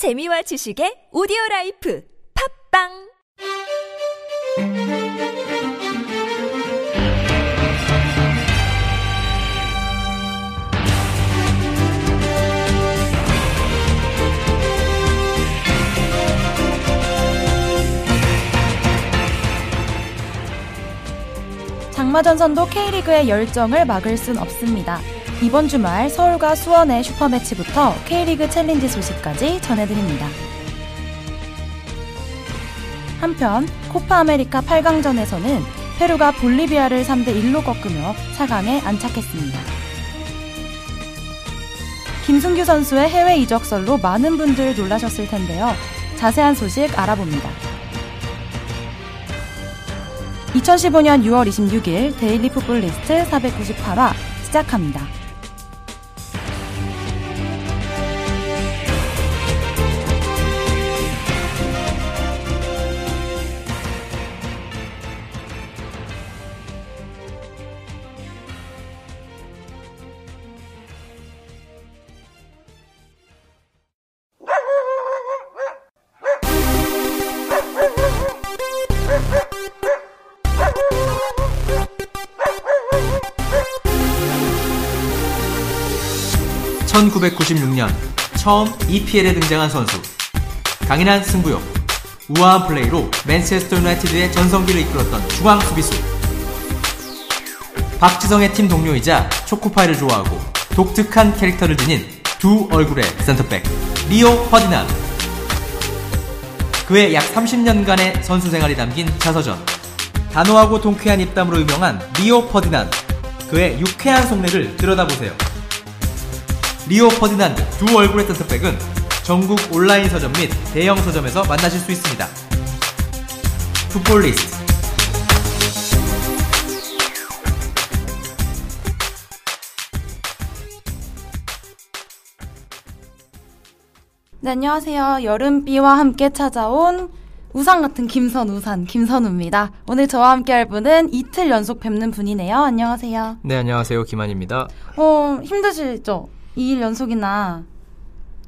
재미와 지식의 오디오 라이프 팝빵 장마전선도 K리그의 열정을 막을 순 없습니다. 이번 주말 서울과 수원의 슈퍼매치부터 K리그 챌린지 소식까지 전해드립니다. 한편 코파 아메리카 8강전에서는 페루가 볼리비아를 3대 1로 꺾으며 4강에 안착했습니다. 김승규 선수의 해외 이적설로 많은 분들 놀라셨을 텐데요. 자세한 소식 알아봅니다. 2015년 6월 26일 데일리 풋볼 리스트 498화 시작합니다. (1996년) 처음 EPL에 등장한 선수. 강인한 승부욕. 우아한 플레이로 맨체스터 유나이티드의 전성기를 이끌었던 중앙 수비수. 박지성의 팀 동료이자 초코파이를 좋아하고 독특한 캐릭터를 지닌 두 얼굴의 센터백 리오 퍼디난. 그의 약 30년간의 선수 생활이 담긴 자서전. 단호하고 통쾌한 입담으로 유명한 리오 퍼디난. 그의 유쾌한 속내를 들여다보세요. 리오 퍼디난드 두 얼굴의 센터백은 전국 온라인 서점 및 대형 서점에서 만나실 수 있습니다. 풋볼리스트 네, 안녕하세요. 여름비와 함께 찾아온 우산 같은 김선 우산 김선우입니다. 오늘 저와 함께 할 분은 이틀 연속 뵙는 분이네요. 안녕하세요. 네 안녕하세요 김한입니다. 어, 힘드시죠? 2일 연속이나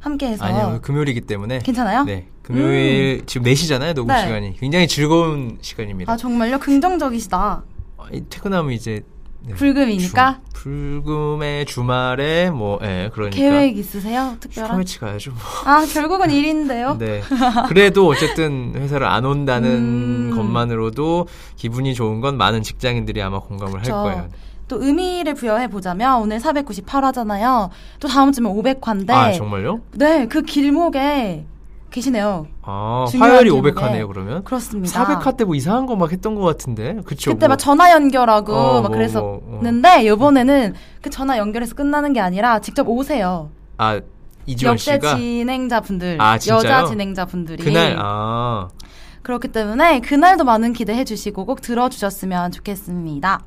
함께해서. 아니요 오늘 금요일이기 때문에 괜찮아요? 네 금요일 지금 4시잖아요 녹음 네. 시간이 굉장히 즐거운 시간입니다. 아, 정말요? 긍정적이시다. 어, 이 퇴근하면 이제 네, 불금이니까? 주, 불금의 주말에 뭐 예, 그러니까 계획 있으세요? 특별한? 슈퍼매치 가야죠. 뭐. 아, 결국은 일인데요? 네. 그래도 어쨌든 회사를 안 온다는 음. 것만으로도 기분이 좋은 건 많은 직장인들이 아마 공감을 할 그쵸. 거예요. 또 의미를 부여해 보자면 오늘 498화잖아요. 또 다음 주면 500화인데 아 정말요? 네, 그 길목에 계시네요. 아 화요일이 기록에. 500화네요 그러면? 그렇습니다. 400화 때 뭐 이상한 거 막 했던 것 같은데 그쵸? 그때 뭐. 막 전화 연결하고 어, 막 뭐, 그랬었는데 이번에는 그 전화 연결해서 끝나는 게 아니라 직접 오세요. 아 이지원 역대 씨가 진행자분들, 아? 여자 진행자분들이 그날 아 그렇기 때문에 그날도 많은 기대해 주시고 꼭 들어주셨으면 좋겠습니다.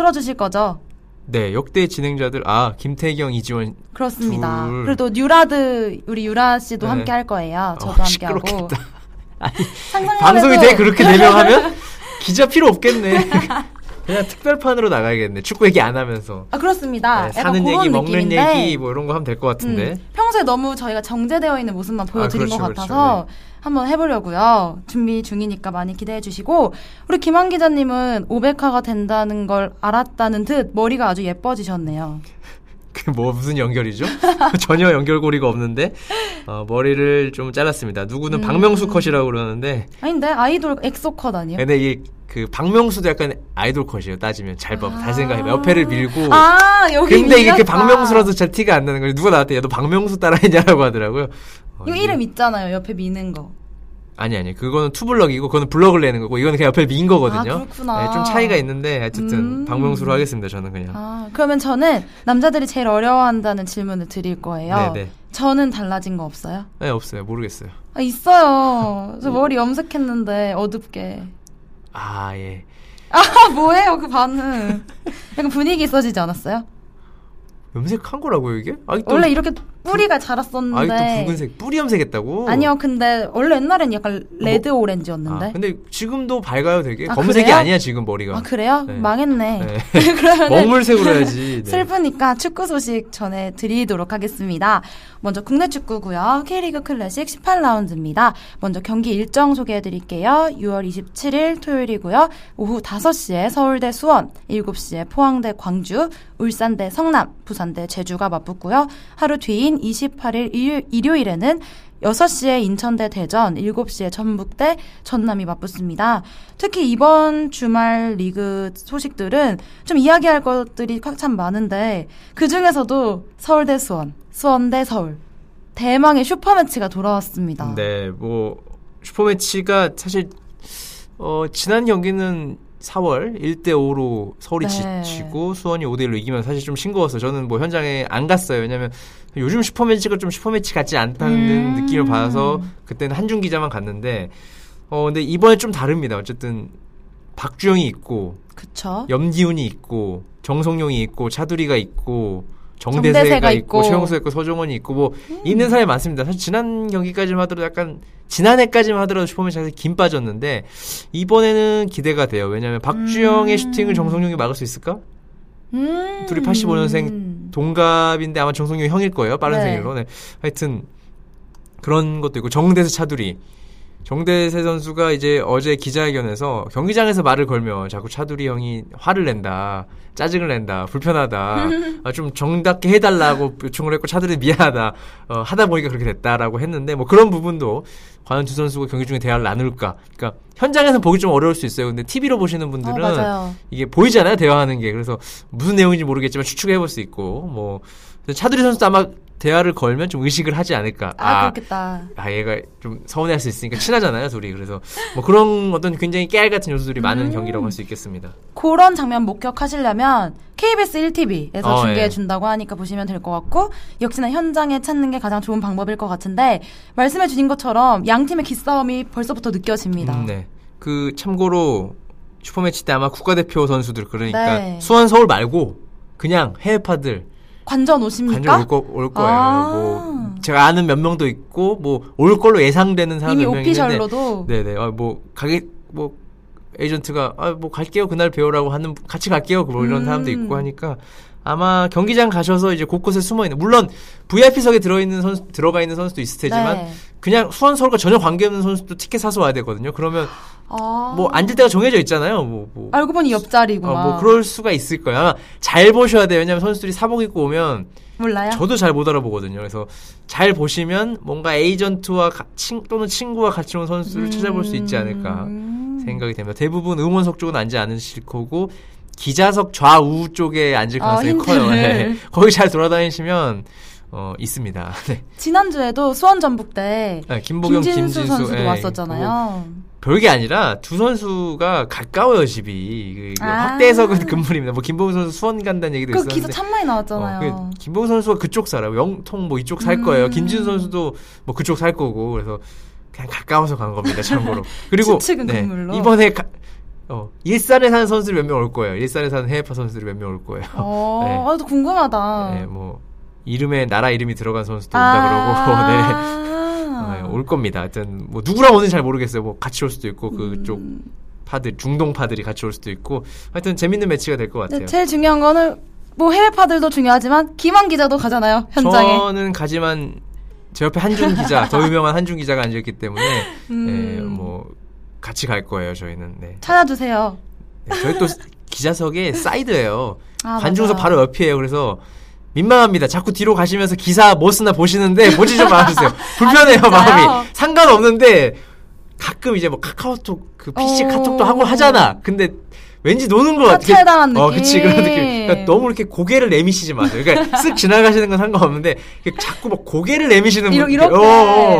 들어주실 거죠? 네, 역대 진행자들 아 김태경, 이지원 그렇습니다. 둘. 그리고 또 뉴라드 우리 유라 씨도 네. 함께 할 거예요. 저도 어, 함께 하고. 방송이 되게 그렇게 네명 하면 기자 필요 없겠네. 그냥 특별판으로 나가야겠네. 축구 얘기 안 하면서. 아 그렇습니다. 네, 사는 얘기, 먹는 얘기 뭐 이런 거 하면 될 것 같은데. 음, 평소에 너무 저희가 정제되어 있는 모습만 보여드린 그렇죠, 것 그렇죠. 같아서 한번 해보려고요. 준비 중이니까 많이 기대해 주시고 우리 김한 기자님은 500화가 된다는 걸 알았다는 듯 머리가 아주 예뻐지셨네요. 그뭐 무슨 연결이죠? 전혀 연결고리가 없는데 어, 머리를 좀 잘랐습니다. 누구는 음. 박명수 컷이라고 그러는데 아닌데 아이돌 엑소 컷 아니에요? 근데 이그 박명수도 약간 아이돌 컷이에요. 따지면 잘 봐. 아. 잘 생각해. 옆에를 밀고 아 여기 근데 이게 그 밀렸다. 박명수라도 잘 티가 안 나는 거예요. 누가 나한테 야너 박명수 따라했냐라고 하더라고요. 어, 이거 이게- 이름 있잖아요. 옆에 미는 거. 아니 아니 그거는 투블럭이고 그거는 블럭을 내는 거고 이거는 그냥 옆에 민 거거든요. 아, 그렇구나. 네, 좀 차이가 있는데 어쨌든 음. 박명수로 하겠습니다. 저는 그냥. 아 그러면 저는 남자들이 제일 어려워한다는 질문을 드릴 거예요. 네, 네. 저는 달라진 거 없어요? 네 없어요. 모르겠어요. 아, 있어요. 저 머리 염색했는데 어둡게. 아 예. 아 뭐예요 그 반응? 약간 분위기 있어지지 않았어요? 염색한 거라고요 이게? 아니 또 원래 이렇게 뿌리가 자랐었는데. 아직도 붉은색 뿌리 염색했다고? 아니요, 근데 원래 옛날엔 약간 레드 오렌지였는데. 아, 근데 지금도 밝아요, 되게. 아, 검은색이 그래요? 아니야 지금 머리가. 아, 그래요? 네. 망했네. 네. 그러면 먹물색으로 해야지. 네. 슬프니까 축구 소식 전해드리도록 하겠습니다. 먼저 국내 축구고요. K리그 클래식 18라운드입니다. 먼저 경기 일정 소개해드릴게요. 6월 27일 토요일이고요. 오후 5시에 서울대 수원, 7시에 포항대 광주, 울산대 성남, 부산대 제주가 맞붙고요. 하루 뒤인 28일 일요, 일요일에는 6시에 인천대 대전, 7시에 전북대 전남이 맞붙습니다. 특히 이번 주말 리그 소식들은 좀 이야기할 것들이 참 많은데 그 중에서도 서울대 수원, 수원대 서울 대망의 슈퍼매치가 돌아왔습니다. 네, 뭐 슈퍼매치가 사실 어, 지난 경기는 4월 1대 5로 서울이 네. 지치고 수원이 5대 1로 이기면 사실 좀 싱거워서 저는 뭐 현장에 안 갔어요. 왜냐면 요즘 슈퍼매치가 좀 슈퍼매치 같지 않다는 음. 느낌을 받아서 그때는 한중 기자만 갔는데 어 근데 이번에 좀 다릅니다. 어쨌든 박주영이 있고 그쵸? 염기훈이 있고 정성용이 있고 차두리가 있고 정대세가, 정대세가 있고, 있고. 최영수가 있고 서정원이 있고 뭐 있는 사람이 많습니다. 사실 지난 경기까지만 하더라도 약간 지난해까지만 하더라도 슈퍼맨이 김 빠졌는데 이번에는 기대가 돼요. 왜냐하면 박주영의 음. 슈팅을 정성용이 막을 수 있을까? 음. 둘이 85년생 동갑인데 아마 정성용이 형일 거예요. 빠른 네. 생일로. 네. 하여튼 그런 것도 있고 정대세 차두리. 정대세 선수가 이제 어제 기자회견에서 경기장에서 말을 걸면 자꾸 차두리 형이 화를 낸다. 짜증을 낸다. 불편하다. 아, 좀 정답게 해달라고 요청을 했고 차두리 미안하다. 어, 하다 보니까 그렇게 됐다라고 했는데 뭐 그런 부분도 과연 두 선수가 경기 중에 대화를 나눌까. 그러니까 현장에서 보기 좀 어려울 수 있어요. 근데 TV로 보시는 어, 분들은 맞아요. 이게 보이잖아요 대화하는 게 그래서 무슨 내용인지 모르겠지만 추측해 볼 수 있고 뭐 차두리 선수도 아마 대화를 걸면 좀 의식을 하지 않을까 아, 그렇겠다. 아, 얘가 좀 서운해할 수 있으니까 친하잖아요 둘이 그래서 뭐 그런 어떤 굉장히 깨알 같은 요소들이 많은 음. 경기라고 할 수 있겠습니다 그런 장면 목격하시려면 KBS 1TV에서 어, 중계해 예. 준다고 하니까 보시면 될 것 같고 역시나 현장에 찾는 게 가장 좋은 방법일 것 같은데 말씀해 주신 것처럼 양 팀의 기싸움이 벌써부터 느껴집니다. 음, 네. 그 참고로 슈퍼매치 때 아마 국가대표 선수들 그러니까 네. 수원 서울 말고 그냥 해외파들 관전 오십니까? 관전 올, 거, 올 거예요 아. 뭐 제가 아는 몇 명도 있고 뭐 올 걸로 예상되는 사람 이미 몇 명이 있는데 오피셜로도 네네. 아, 뭐 가게 뭐 에이전트가 아 뭐 갈게요 그날 배우라고 하는 같이 갈게요 뭐 이런 음. 사람도 있고 하니까 아마 경기장 가셔서 이제 곳곳에 숨어 있는 물론 VIP석에 들어 있는 선수 들어가 있는 선수도 있을 테지만 네. 그냥 수원 서울과 전혀 관계없는 선수도 티켓 사서 와야 되거든요. 그러면 아. 뭐 앉을 때가 정해져 있잖아요. 뭐 뭐. 알고 보니 옆자리구나. 어, 뭐 그럴 수가 있을. 아마 잘 보셔야 돼요. 왜냐면 선수들이 사복 입고 오면 몰라요? 저도 잘 못 알아보거든요. 그래서 잘 보시면 뭔가 에이전트와 가- 친, 또는 친구와 같이 온 선수를 찾아볼 수 있지 않을까 음. 생각이 됩니다. 대부분 응원석 쪽은 앉지 않으실 거고 기자석 좌우 쪽에 앉을 아, 가능성이 커요. 힌트를. 네. 거기 잘 돌아다니시면 어, 있습니다. 네. 지난주에도 수원 전북 때 네, 김보경, 김진수, 김진수 선수도 예, 뭐 왔었잖아요. 별게 아니라 두 선수가 가까워요 집이 그, 그 아. 확대해석은 금물입니다. 뭐 김보경 선수 수원 간다는 얘기도 그 있었는데 기사 참 많이 나왔잖아요. 어, 그 김보경 선수가 그쪽 살아요. 영통 뭐 이쪽 살 거예요. 음. 김진수 선수도 뭐 그쪽 살 거고 그래서 그냥 가까워서 간 겁니다. 참고로. 그리고 금물로. 이번에 가, 어, 일산에 사는 선수들이 몇 명 올 거예요. 일산에 사는 해외파 선수들이 몇 명 올 거예요. 어, 네. 아, 또 궁금하다. 네, 뭐 이름에 나라 이름이 들어간 선수도 온다 그러고 네. 아. 네, 올 겁니다. 하여튼 뭐 누구랑 오는지 잘 모르겠어요. 뭐 같이 올 수도 있고 음. 그쪽 파들 중동 파들이 같이 올 수도 있고 하여튼 재밌는 매치가 될 것 같아요. 네, 제일 중요한 거는 뭐 해외 파들도 중요하지만 김한 기자도 가잖아요 현장에. 저는 가지만 제 옆에 한준 기자, 더 유명한 한준 기자가 앉아 있기 때문에 음. 네, 뭐 같이 갈 거예요. 저희는. 네. 찾아주세요. 네, 저희 또 기자석에 사이드예요. 아, 관중석. 바로 옆이에요. 그래서 민망합니다. 자꾸 뒤로 가시면서 기사 뭐 쓰나 보시는데 보지 좀 말아주세요. 불편해요 아? 마음이. 상관없는데 가끔 이제 뭐 카카오톡 그 PC 어. 카톡도 하고 하잖아. 근데 왠지 노는 것 같아. 어, 느낌. 그치 그런 느낌. 그러니까 너무 이렇게 고개를 내미시지 마세요. 그러니까 쓱 지나가시는 건 상관없는데 자꾸 막 고개를 내미시는 분 이렇게. 어,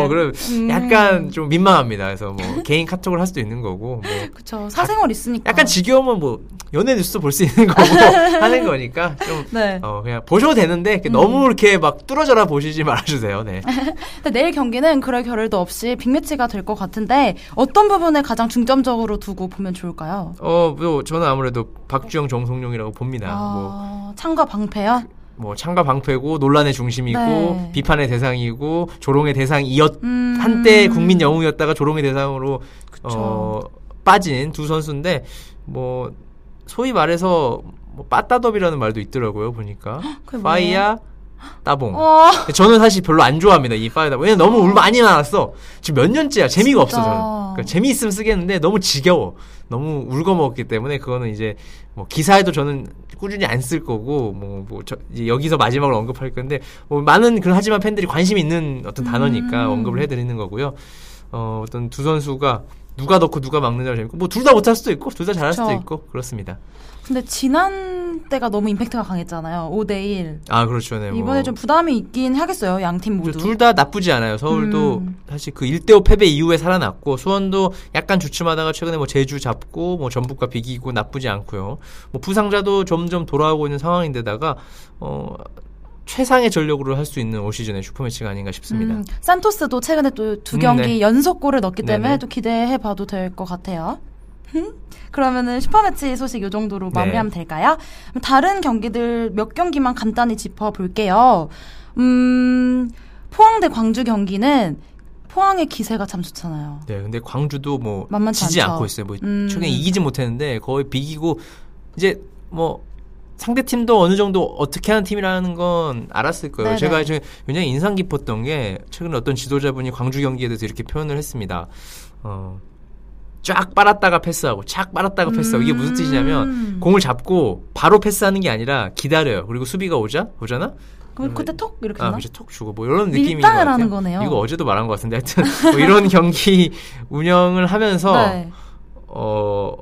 어, 그럼 음. 약간 좀 민망합니다. 그래서 뭐 개인 카톡을 할 수도 있는 거고. 뭐 그쵸 사생활 있으니까. 약간 지겨우면 뭐 연예 뉴스도 볼 수 있는 거고 하는 거니까 좀 네. 어, 그냥 보셔도 되는데 이렇게 너무 이렇게 막 뚫어져라 보시지 말아주세요. 네. 내일 경기는 그럴 겨를도 없이 빅매치가 될 것 같은데 어떤 부분에 가장 중점적으로 두고 보면 좋을까요? 어, 뭐 저는 아무래도 박주영, 정성용이라고 봅니다. 뭐 아, 창과 방패요? 뭐 창가 방패고 논란의 중심이고 네. 비판의 대상이고 조롱의 대상이었 음. 한때 국민 영웅이었다가 조롱의 대상으로 어, 빠진 두 선수인데 뭐 소위 말해서 뭐 빠따덥이라는 말도 있더라고요 보니까? 파이야 따봉. 어. 저는 사실 별로 안 좋아합니다 이 파이야 따봉. 왜냐면 너무 울 많이 나왔어. 지금 몇 년째야 재미가 없어 진짜. 저는. 그러니까 재미 있으면 쓰겠는데 너무 지겨워. 너무 울거 먹었기 때문에 그거는 이제 뭐 기사에도 저는 꾸준히 안 쓸 거고 뭐, 뭐 저, 이제 여기서 마지막으로 언급할 건데 뭐 많은 그런 하지만 팬들이 관심 있는 어떤 단어니까 음. 언급을 해드리는 거고요. 어, 어떤 두 선수가 누가 넣고 누가 막느냐가 재밌고 뭐 둘 다 못할 수도 있고 둘 다 잘할 수도 그쵸. 있고 그렇습니다. 근데 지난 때가 너무 임팩트가 강했잖아요. 5대1. 아 그렇죠. 네, 뭐. 이번에 좀 부담이 있긴 하겠어요. 양 팀 모두. 둘 다 나쁘지 않아요. 서울도 음. 사실 그 1대5 패배 이후에 살아났고 수원도 약간 주춤하다가 최근에 뭐 제주 잡고 뭐 전북과 비기고 나쁘지 않고요. 뭐 부상자도 점점 돌아오고 있는 상황인데다가 어 최상의 전력으로 할 수 있는 올 시즌의 슈퍼매치가 아닌가 싶습니다. 음, 산토스도 최근에 또두 음, 경기 네. 연속 골을 넣기 때문에 네네. 또 기대해 봐도 될 것 같아요. 그러면은 슈퍼매치 소식 요 정도로 네. 마무리하면 될까요? 그럼 다른 경기들 몇 경기만 간단히 짚어볼게요. 음, 포항 대 광주 경기는 포항의 기세가 참 좋잖아요. 네, 근데 광주도 뭐 만만치 지지 않죠. 않고 있어요. 뭐 음. 최근에 이기지 못했는데 거의 비기고 이제 뭐 상대 팀도 어느 정도 어떻게 하는 팀이라는 건 알았을 거예요. 네네. 제가 지금 굉장히 인상 깊었던 게 최근에 어떤 지도자분이 광주 경기에 대해서 이렇게 표현을 했습니다. 어, 쫙 빨았다가 패스하고 쫙 빨았다가 패스하고 이게 무슨 뜻이냐면 음. 공을 잡고 바로 패스하는 게 아니라 기다려요. 그리고 수비가 오자 오잖아. 그럼 그때 톡 이렇게 아? 그렇죠. 톡 주고 뭐 이런 느낌인 것 같아요. 하는 거네요. 이거 어제도 말한 것 같은데 하여튼 뭐 이런 경기 운영을 하면서 네. 어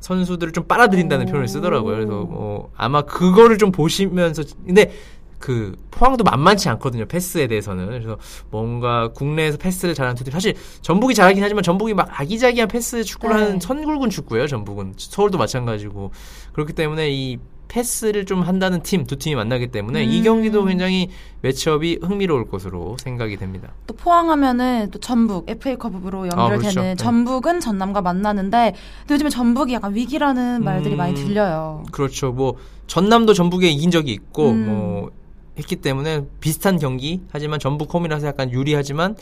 선수들을 좀 빨아들인다는 오. 표현을 쓰더라고요. 그래서 뭐 아마 그거를 좀 보시면서 근데 그 포항도 만만치 않거든요. 패스에 대해서는 그래서 뭔가 국내에서 패스를 잘하는 팀 사실 전북이 잘하긴 하지만 전북이 막 아기자기한 패스 축구를 네. 하는 선굵은 축구예요. 전북은 서울도 마찬가지고 그렇기 때문에 이 패스를 좀 한다는 팀 두 팀이 만나기 때문에 이 음. 경기도 굉장히 매치업이 흥미로울 것으로 생각이 됩니다. 또 포항하면은 또 전북 FA컵으로 연결되는 아, 그렇죠. 네. 전북은 전남과 만나는데 요즘에 전북이 약간 위기라는 말들이 음. 많이 들려요. 그렇죠. 뭐 전남도 전북에 이긴 적이 있고 음. 뭐 했기 때문에 비슷한 경기 하지만 전북 홈이라서 약간 유리하지만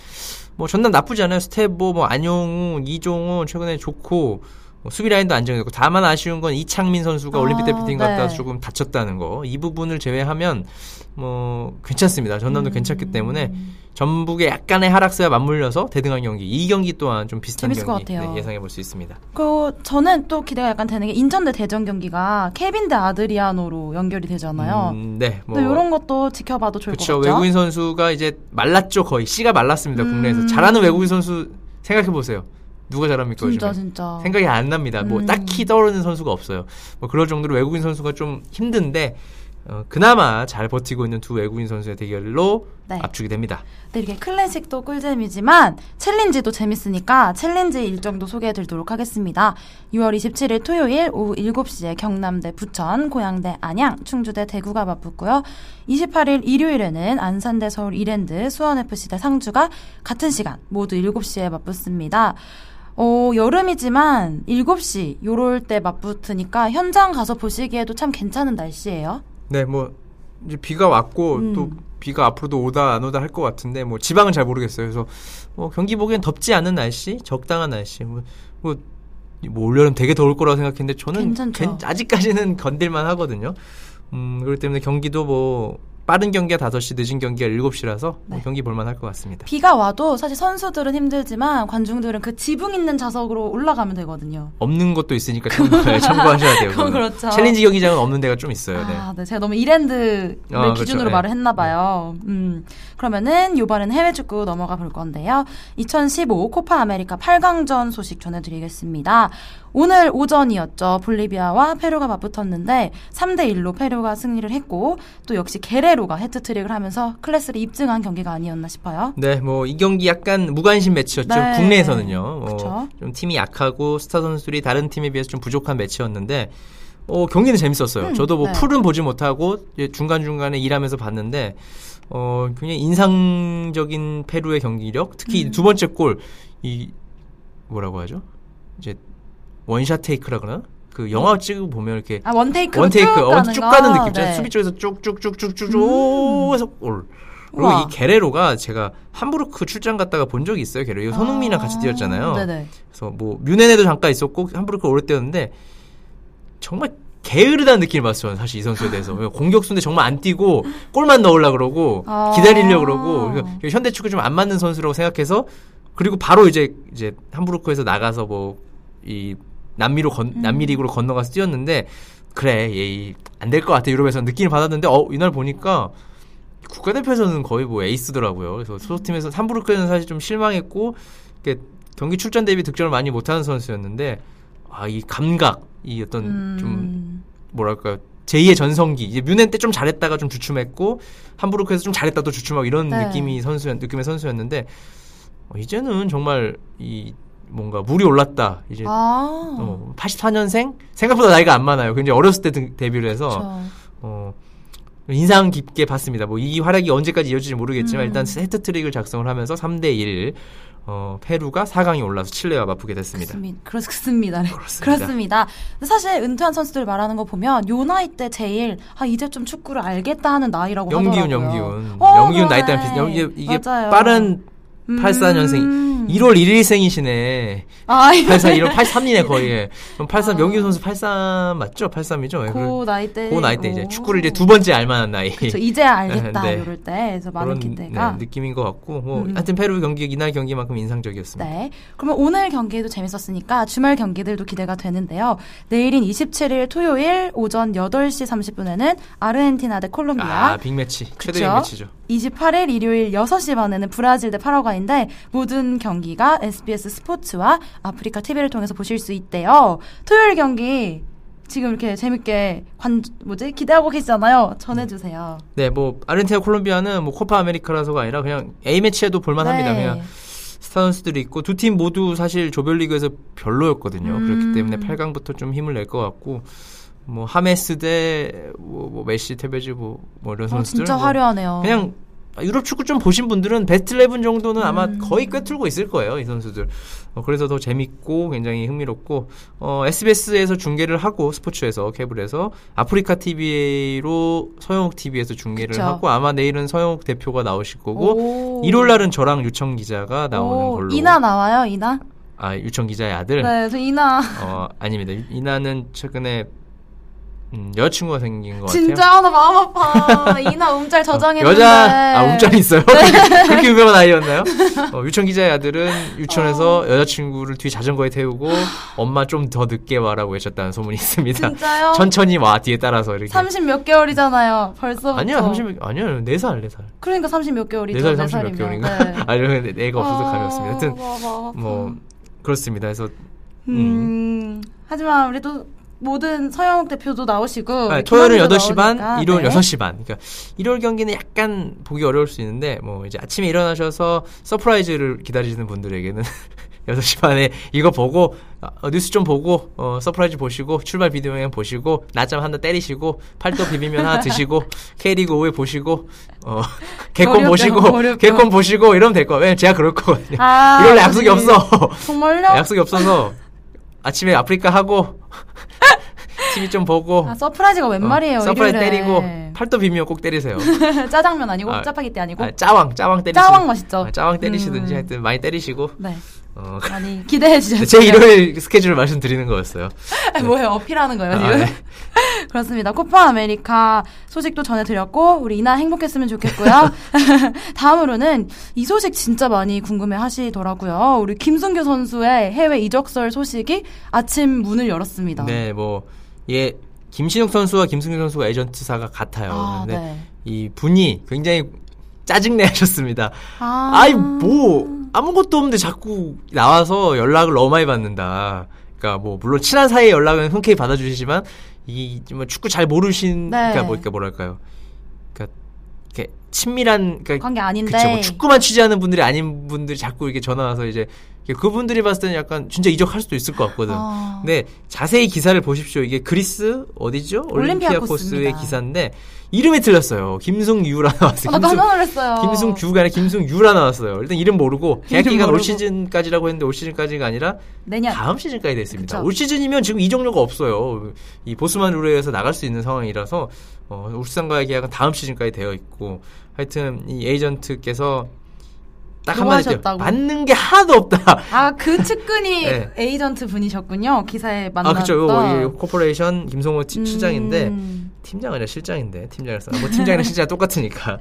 뭐 전남 나쁘지 않아요. 스테보 뭐 안용우, 이종우 최근에 좋고 뭐 수비 라인도 안정되고 다만 아쉬운 건 이창민 선수가 아, 올림픽 대표팀 갔다 네. 조금 다쳤다는 거. 이 부분을 제외하면 뭐 괜찮습니다. 전남도 음. 괜찮기 때문에 전북의 약간의 하락세와 맞물려서 대등한 경기. 이 경기 또한 좀 비슷한 경기. 네, 예상해 볼 수 있습니다. 그 저는 또 기대가 약간 되는 게 인천 대 대전 경기가 케빈 대 아드리아노로 연결이 되잖아요. 음, 네. 뭐또 이런 것도 지켜봐도 좋을 그렇죠. 것 같죠. 외국인 선수가 이제 말랐죠 거의 씨가 말랐습니다 음. 국내에서 잘하는 외국인 선수 생각해 보세요. 누가 잘합니까 진짜 요즘에? 진짜. 생각이 안 납니다. 뭐 음. 딱히 떠오르는 선수가 없어요. 뭐 그럴 정도로 외국인 선수가 좀 힘든데 어, 그나마 잘 버티고 있는 두 외국인 선수의 대결로 네. 압축이 됩니다. 네, 이렇게 클래식도 꿀잼이지만 챌린지도 재밌으니까 챌린지 일정도 소개해 드리도록 하겠습니다. 6월 27일 토요일 오후 7시에 경남대 부천, 고양대 안양, 충주대 대구가 맞붙고요. 28일 일요일에는 안산대 서울 이랜드, 수원FC 대 상주가 같은 시간 모두 7시에 맞붙습니다. 어, 여름이지만 7시 요럴 때 맞붙으니까 현장 가서 보시기에도 참 괜찮은 날씨예요. 네, 뭐 이제 비가 왔고 음. 또 비가 앞으로도 오다 안 오다 할 것 같은데 뭐 지방은 잘 모르겠어요. 그래서 뭐 경기 보기엔 덥지 않은 날씨, 적당한 날씨. 뭐, 뭐, 뭐 올여름 되게 더울 거라고 생각했는데 저는 괜찮죠. 괜- 아직까지는 건들만 하거든요. 음, 그렇기 때문에 경기도 뭐 빠른 경기가 5시, 늦은 경기가 7시라서 네. 경기 볼만 할 것 같습니다. 비가 와도 사실 선수들은 힘들지만 관중들은 그 지붕 있는 좌석으로 올라가면 되거든요. 없는 것도 있으니까 참고, 네, 참고하셔야 돼요. 그건. 그렇죠. 챌린지 경기장은 없는 데가 좀 있어요. 네. 아, 네. 제가 너무 이랜드를 아, 그렇죠. 기준으로 네. 말을 했나 봐요. 음. 그러면은 이번엔 해외 축구 넘어가 볼 건데요. 2015 코파 아메리카 8강전 소식 전해 드리겠습니다. 오늘 오전이었죠. 볼리비아와 페루가 맞붙었는데 3대 1로 페루가 승리를 했고 또 역시 게레로가 해트트릭을 하면서 클래스를 입증한 경기가 아니었나 싶어요. 네, 뭐 이 경기 약간 무관심 매치였죠. 네. 국내에서는요. 어, 좀 팀이 약하고 스타 선수들이 다른 팀에 비해서 좀 부족한 매치였는데 어, 경기는 재밌었어요. 음, 저도 뭐 네. full은 보지 못하고 중간 중간에 일하면서 봤는데 어, 굉장히 인상적인 페루의 경기력, 특히 음. 두 번째 골 이 뭐라고 하죠? 이제 one shot take라 그러나? 그 영화 찍고 보면 이렇게 아 원테이크 쭉 어, 가는 쭉 거? 가는 느낌. 네. 음. 수비 쪽에서 쭉쭉쭉쭉쭉쭉 해서 올. 그리고 우와. 이 게레로가 제가 함부르크 출장 갔다가 본 적이 있어요. 게레로. 이거 손흥민이랑 같이 뛰었잖아요. 아, 네네. 그래서 뭐 뮌헨에도 잠깐 있었고 함부르크 오래 뛰었는데 정말 게으르다는 느낌을 받았어요. 사실 이 선수에 대해서 공격수인데 정말 안 뛰고 골만 넣으려 그러고 아. 기다리려 그러고 그래서 현대 축구 좀 안 맞는 선수라고 생각해서 그리고 바로 이제 이제 함부르크에서 나가서 뭐이 남미로 건, 음. 남미 리그로 건너가서 뛰었는데 그래 얘안 될 것 같아 유럽에서 느낌을 받았는데 어 이날 보니까 국가대표에서는 거의 뭐 에이스더라고요. 그래서 소속팀에서 함부르크에는 사실 좀 실망했고 경기 출전 대비 득점을 많이 못하는 선수였는데 아 이 감각 이 어떤 좀 음. 뭐랄까요 제2의 전성기 이제 뮌헨 때 좀 잘했다가 좀 주춤했고 함부르크에서 좀 잘했다 또 주춤하고 이런 네. 느낌이 선수 느낌의 선수였는데 어, 이제는 정말 이 뭔가 물이 올랐다 이제 아. 어, 84년생 생각보다 나이가 안 많아요. 굉장히 어렸을 때 등- 데뷔를 해서 그렇죠. 어, 인상 깊게 봤습니다. 뭐 이 활약이 언제까지 이어질지 모르겠지만 음. 일단 헤트트릭을 작성을 하면서 3대 1 어, 페루가 4강에 올라서 칠레와 맞붙게 됐습니다. 그렇습니다. 그렇습니다. 네. 그렇습니다. 그렇습니다. 사실 은퇴한 선수들 말하는 거 보면 요 나이 때 제일 아 이제 좀 축구를 알겠다 하는 나이라고 영기훈, 하더라고요. 영기훈. 어, 영기훈 나이. 때는 비슷. 이게, 이게. 빠른 음. 84년생. 1월 1일생이시네. 아, 84, 1월 83이네, 거의. 예. 그럼 83, 아. 영기훈 선수 83 맞죠? 83이죠? 그 나이 때. 그 나이 때 이제 오. 축구를 이제 두 번째 알만한 나이. 그쵸, 이제 알겠다 네. 이럴 때 그래서 많은 기대가 네, 느낌인 것 같고 뭐 음. 하여튼 페루 경기 이날 경기만큼 인상적이었습니다. 네. 그러면 오늘 경기도 재밌었으니까 주말 경기들도 기대가 되는데요. 내일인 27일 토요일 오전 8시 30분에는 아르헨티나 대 콜롬비아. 아 빅매치 최대? 빅매치죠. 28일 일요일 6시 반에는 브라질 대 파라과이인데 모든 경기 가 SBS 스포츠와 아프리카 TV를 통해서 보실 수 있대요. 토요일 경기 지금 이렇게 재밌게 관 뭐지 기대하고 계시잖아요. 전해주세요. 네, 뭐 아르헨티나 콜롬비아는 뭐 코파 아메리카라서가 아니라 그냥 A 매치에도 볼만합니다. 네. 그냥 스타 선수들이 있고 두 팀 모두 사실 조별리그에서 별로였거든요. 음. 그렇기 때문에 8강부터 좀 힘을 낼 것 같고 뭐 하메스 대뭐 뭐 메시, 테베즈 뭐, 뭐 이런 어, 선수들 진짜 뭐 화려하네요. 그냥 유럽 축구 좀 보신 분들은 베스트 11 정도는 아마 음. 거의 꿰뚫고 있을 거예요, 이 선수들. 어, 그래서 더 재밌고 굉장히 흥미롭고 어, SBS에서 중계를 하고 스포츠에서 케이블에서 아프리카 TV로 서영욱 TV에서 중계를 그쵸. 하고 아마 내일은 서영욱 대표가 나오실 거고 오. 일요일 날은 저랑 유청 기자가 나오는 오, 걸로. 이나 나와요, 이나? 아, 유청 기자의 아들. 네, 저 이나. 어, 아닙니다. 이나는 최근에 음, 여자친구가 생긴 것 같아요. 진짜 나 마음 아파. 이나 움짤 저장했는데. 여자 아 움짤이 있어요. 그렇게 유명한 아이였나요? 어, 유천 기자의 아들은 유천에서 어. 여자친구를 뒤 자전거에 태우고 엄마 좀 더 늦게 와라고 외쳤다는 소문이 있습니다. 진짜요? 천천히 와 뒤에 따라서 이렇게. 30 몇 개월이잖아요. 벌써부터. 아니야 30 아니야 4살 4살. 그러니까 30 몇 개월이죠. 4살 네30 몇. 개월인가? 네. 아 이런 애가 없어서 감이 없습니다. 하여튼 아, 마음 아파. 뭐 그렇습니다. 그래서 음. 하지만 우리 또 모든 서형욱 대표도 나오시고 아, 우리 토요일은 김한수도 8시 반, 나오니까. 일요일 네. 6시 반. 그러니까 일요일 경기는 약간 보기 어려울 수 있는데 뭐 이제 아침에 일어나셔서 서프라이즈를 기다리시는 분들에게는 6시 반에 이거 보고 어, 뉴스 좀 보고 어, 서프라이즈 보시고 출발 비디오 보시고 낮잠 하나 때리시고 팔도 비빔면 하나 드시고 K리그 5회 보시고 어, 개콘 어렵죠, 보시고 어렵죠. 개콘 보시고 이러면 될 거예요. 왜냐면 제가 그럴 거거든요. 아, 이럴 약속이 그치. 없어. 정말요? 약속이 없어서 아침에 아프리카 하고 TV 좀 보고 아, 서프라이즈가 웬 말이에요? 어, 서프라이즈 일요일에. 때리고 팔도 비빔면 꼭 때리세요. 짜장면 아니고 아, 짜파게티 아니고 아, 짜왕 짜왕 때리시 짜왕 맛있죠. 아, 짜왕 때리시든지 음. 하여튼 많이 때리시고 네. 어, 많이 기대해 주셨어요. 제 일요일 스케줄을 말씀드리는 거였어요. 뭐예요? 어필하는 거예요, 지금? 아, 네. 그렇습니다. 코파 아메리카 소식도 전해드렸고, 우리 이나 행복했으면 좋겠고요. 다음으로는 이 소식 진짜 많이 궁금해 하시더라고요. 우리 김승규 선수의 해외 이적설 소식이 아침 문을 열었습니다. 네, 뭐, 예, 김신욱 선수와 김승규 선수가 에이전트사가 같아요. 아, 근데 네. 이 분이 굉장히 짜증내 하셨습니다. 아, 아이, 뭐, 아무것도 없는데 자꾸 나와서 연락을 너무 많이 받는다. 그러니까 뭐, 물론 친한 사이에 연락은 흔쾌히 받아주시지만, 이, 뭐 축구 잘 모르신, 네. 그러니까 뭐, 그러니까 뭐랄까요. 그러니까, 이렇게 친밀한, 그러니까 관계 아닌데. 그쵸, 뭐 축구만 취재하는 분들이 아닌 분들이 자꾸 이렇게 전화 와서 이제 그분들이 봤을 때는 약간 진짜 이적할 수도 있을 것 같거든. 아. 근데 자세히 기사를 보십시오. 이게 그리스 어디죠? 올림피아코스의. 기사인데 이름이 틀렸어요. 김승유라 나왔어요. 어, 나 김승- 깜짝 놀랐어요. 김승규가 아니라 김승유라 나왔어요. 일단 이름 모르고 계약 기간 올. 시즌까지라고 했는데 올 시즌까지가 아니라 내년. 다음 시즌까지 됐습니다. 그쵸. 올 시즌이면 지금 이적료가 없어요. 이 보스만 룰에 의해서 나갈 수 있는 상황이라서 어, 울산과의 계약은 다음 시즌까지 되어 있고 하여튼 이 에이전트께서 딱 한마디로 좋아하셨다고. 맞는 게 하나도 없다. 아, 그 측근이 네. 에이전트 분이셨군요. 기사에 아 만났던. 그죠. 요 코퍼레이션 김성호 티- 실장인데 음, 팀장 아니라 실장인데 팀장이라서 뭐 팀장이랑 실장 똑같으니까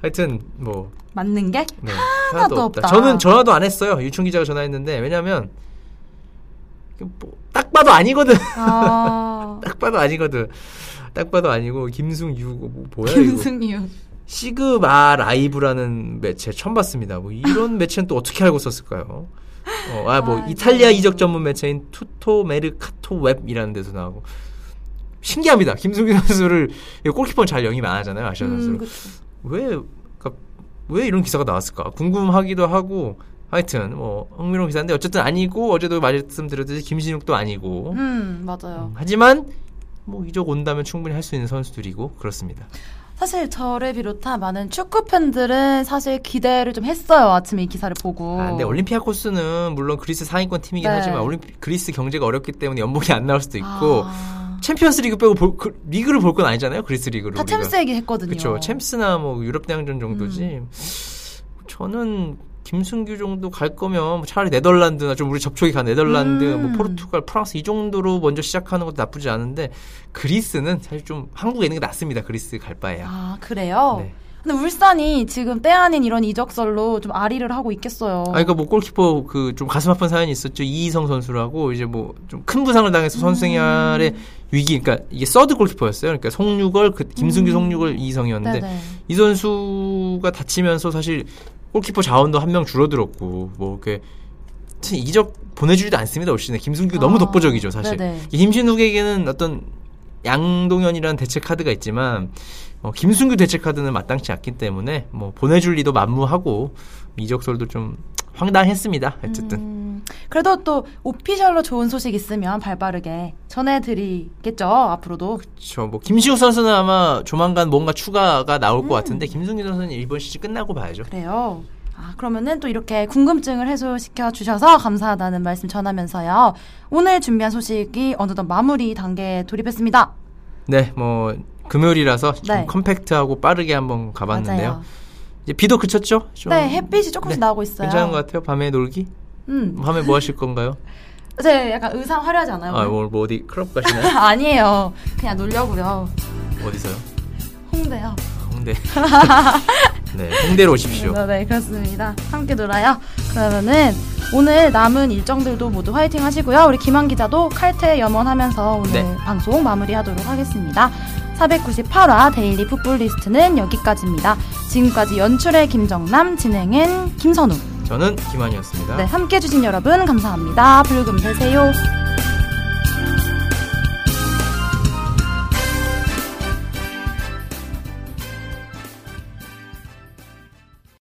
하여튼 뭐 맞는 게? 네, 하나도 없다. 저는 전화도 안 했어요. 류청 기자가 전화했는데 왜냐면 뭐, 딱 봐도 아니거든. 아, 딱 봐도 아니거든. 딱 봐도 아니고 김승규 뭐, 뭐야 이거. 김승규. 시그마 라이브라는 매체 처음 봤습니다. 뭐 이런 매체는 또 어떻게 알고 썼을까요? 어, 아, 뭐 아이고. 이탈리아 이적 전문 매체인 투토 메르카토 웹이라는 데서 나오고 신기합니다. 김승규 선수를 이거 골키퍼는 잘 영입 안 하잖아요. 아시아 선수를. 음. 왜, 그러니까 왜 이런 기사가 나왔을까? 궁금하기도 하고, 하여튼, 뭐, 흥미로운 기사인데, 어쨌든 아니고, 어제도 말씀드렸듯이 김신욱도 아니고, 음, 맞아요. 하지만, 뭐, 이적 온다면 충분히 할 수 있는 선수들이고, 그렇습니다. 사실 저를 비롯한 많은 축구 팬들은 사실 기대를 좀 했어요. 아침에 이 기사를 보고. 아, 근데 올림피아코스는 물론 그리스 상위권 팀이긴 네. 하지만, 올림피, 그리스 경제가 어렵기 때문에 연봉이 안 나올 수도 있고, 아, 챔피언스 리그 빼고 볼- 그, 리그를 볼 건 아니잖아요, 그리스 리그를. 다 우리가. 챔스 얘기했거든요. 그렇죠. 챔스나 뭐 유럽 대항전 정도지. 음. 저는 김승규 정도 갈 거면 뭐 차라리 네덜란드나 좀 우리 접촉이 간 네덜란드, 음. 뭐 포르투갈, 프랑스 이 정도로 먼저 시작하는 것도 나쁘지 않은데 그리스는 사실 좀 한국에 있는 게 낫습니다. 그리스 갈 바에야. 아, 그래요? 네. 근데 울산이 지금 때 아닌 이런 이적설로 좀 아리를 하고 있겠어요. 아, 그러니까 뭐 골키퍼 그 좀 가슴 아픈 사연이 있었죠. 이희성 선수라고 이제 뭐 좀 큰 부상을 당해서 선수 생활의 위기, 그러니까 이게 서드 골키퍼였어요. 그러니까 송유걸, 그 김승규, 음. 송유걸, 이희성이었는데 네네. 이 선수가 다치면서 사실 골키퍼 자원도 한 명 줄어들었고 뭐 이렇게 참 이적 보내주지도 않습니다 올 시즌에 김승규 너무 아, 독보적이죠 사실 네네. 김신욱에게는 어떤 양동현이라는 대체 카드가 있지만 어, 김승규 대체 카드는 마땅치 않기 때문에 뭐 보내줄 리도 만무하고 이적설도 좀 황당했습니다 어쨌든 음, 그래도 또 오피셜로 좋은 소식 있으면 발빠르게 전해드리겠죠 앞으로도. 저뭐 김시욱 선수는 아마 조만간 뭔가 추가가 나올 음. 것 같은데 김승규 선수는 이번 시즌 끝나고 봐야죠 그래요. 아, 그러면은 또 이렇게 궁금증을 해소시켜 주셔서 감사하다는 말씀 전하면서요. 오늘 준비한 소식이 어느덧 마무리 단계에 돌입했습니다. 네, 뭐 금요일이라서 좀 네. 컴팩트하고 빠르게 한번 가봤는데요. 맞아요. 이제 비도 그쳤죠? 좀 네, 햇빛이 조금씩 네, 나오고 있어요. 괜찮은 것 같아요. 밤에 놀기? 음, 밤에 뭐 하실 건가요? 제 약간 의상 화려하지 않아요? 아? 뭐, 뭐 어디 클럽 가시나요? 아니에요. 그냥 놀려고요. 어디서요? 홍대요. 홍대. 네, 홍대로 오십시오. 네, 네, 그렇습니다. 함께 놀아요. 그러면은 오늘 남은 일정들도 모두 화이팅 하시고요. 우리 김한 기자도 칼퇴 염원하면서 오늘 네. 방송 마무리하도록 하겠습니다. 498화 데일리 풋볼 리스트는 여기까지입니다. 지금까지 연출의 김정남, 진행은 김선우. 저는 김한이었습니다. 네, 함께 해주신 여러분 감사합니다. 붉은 되세요.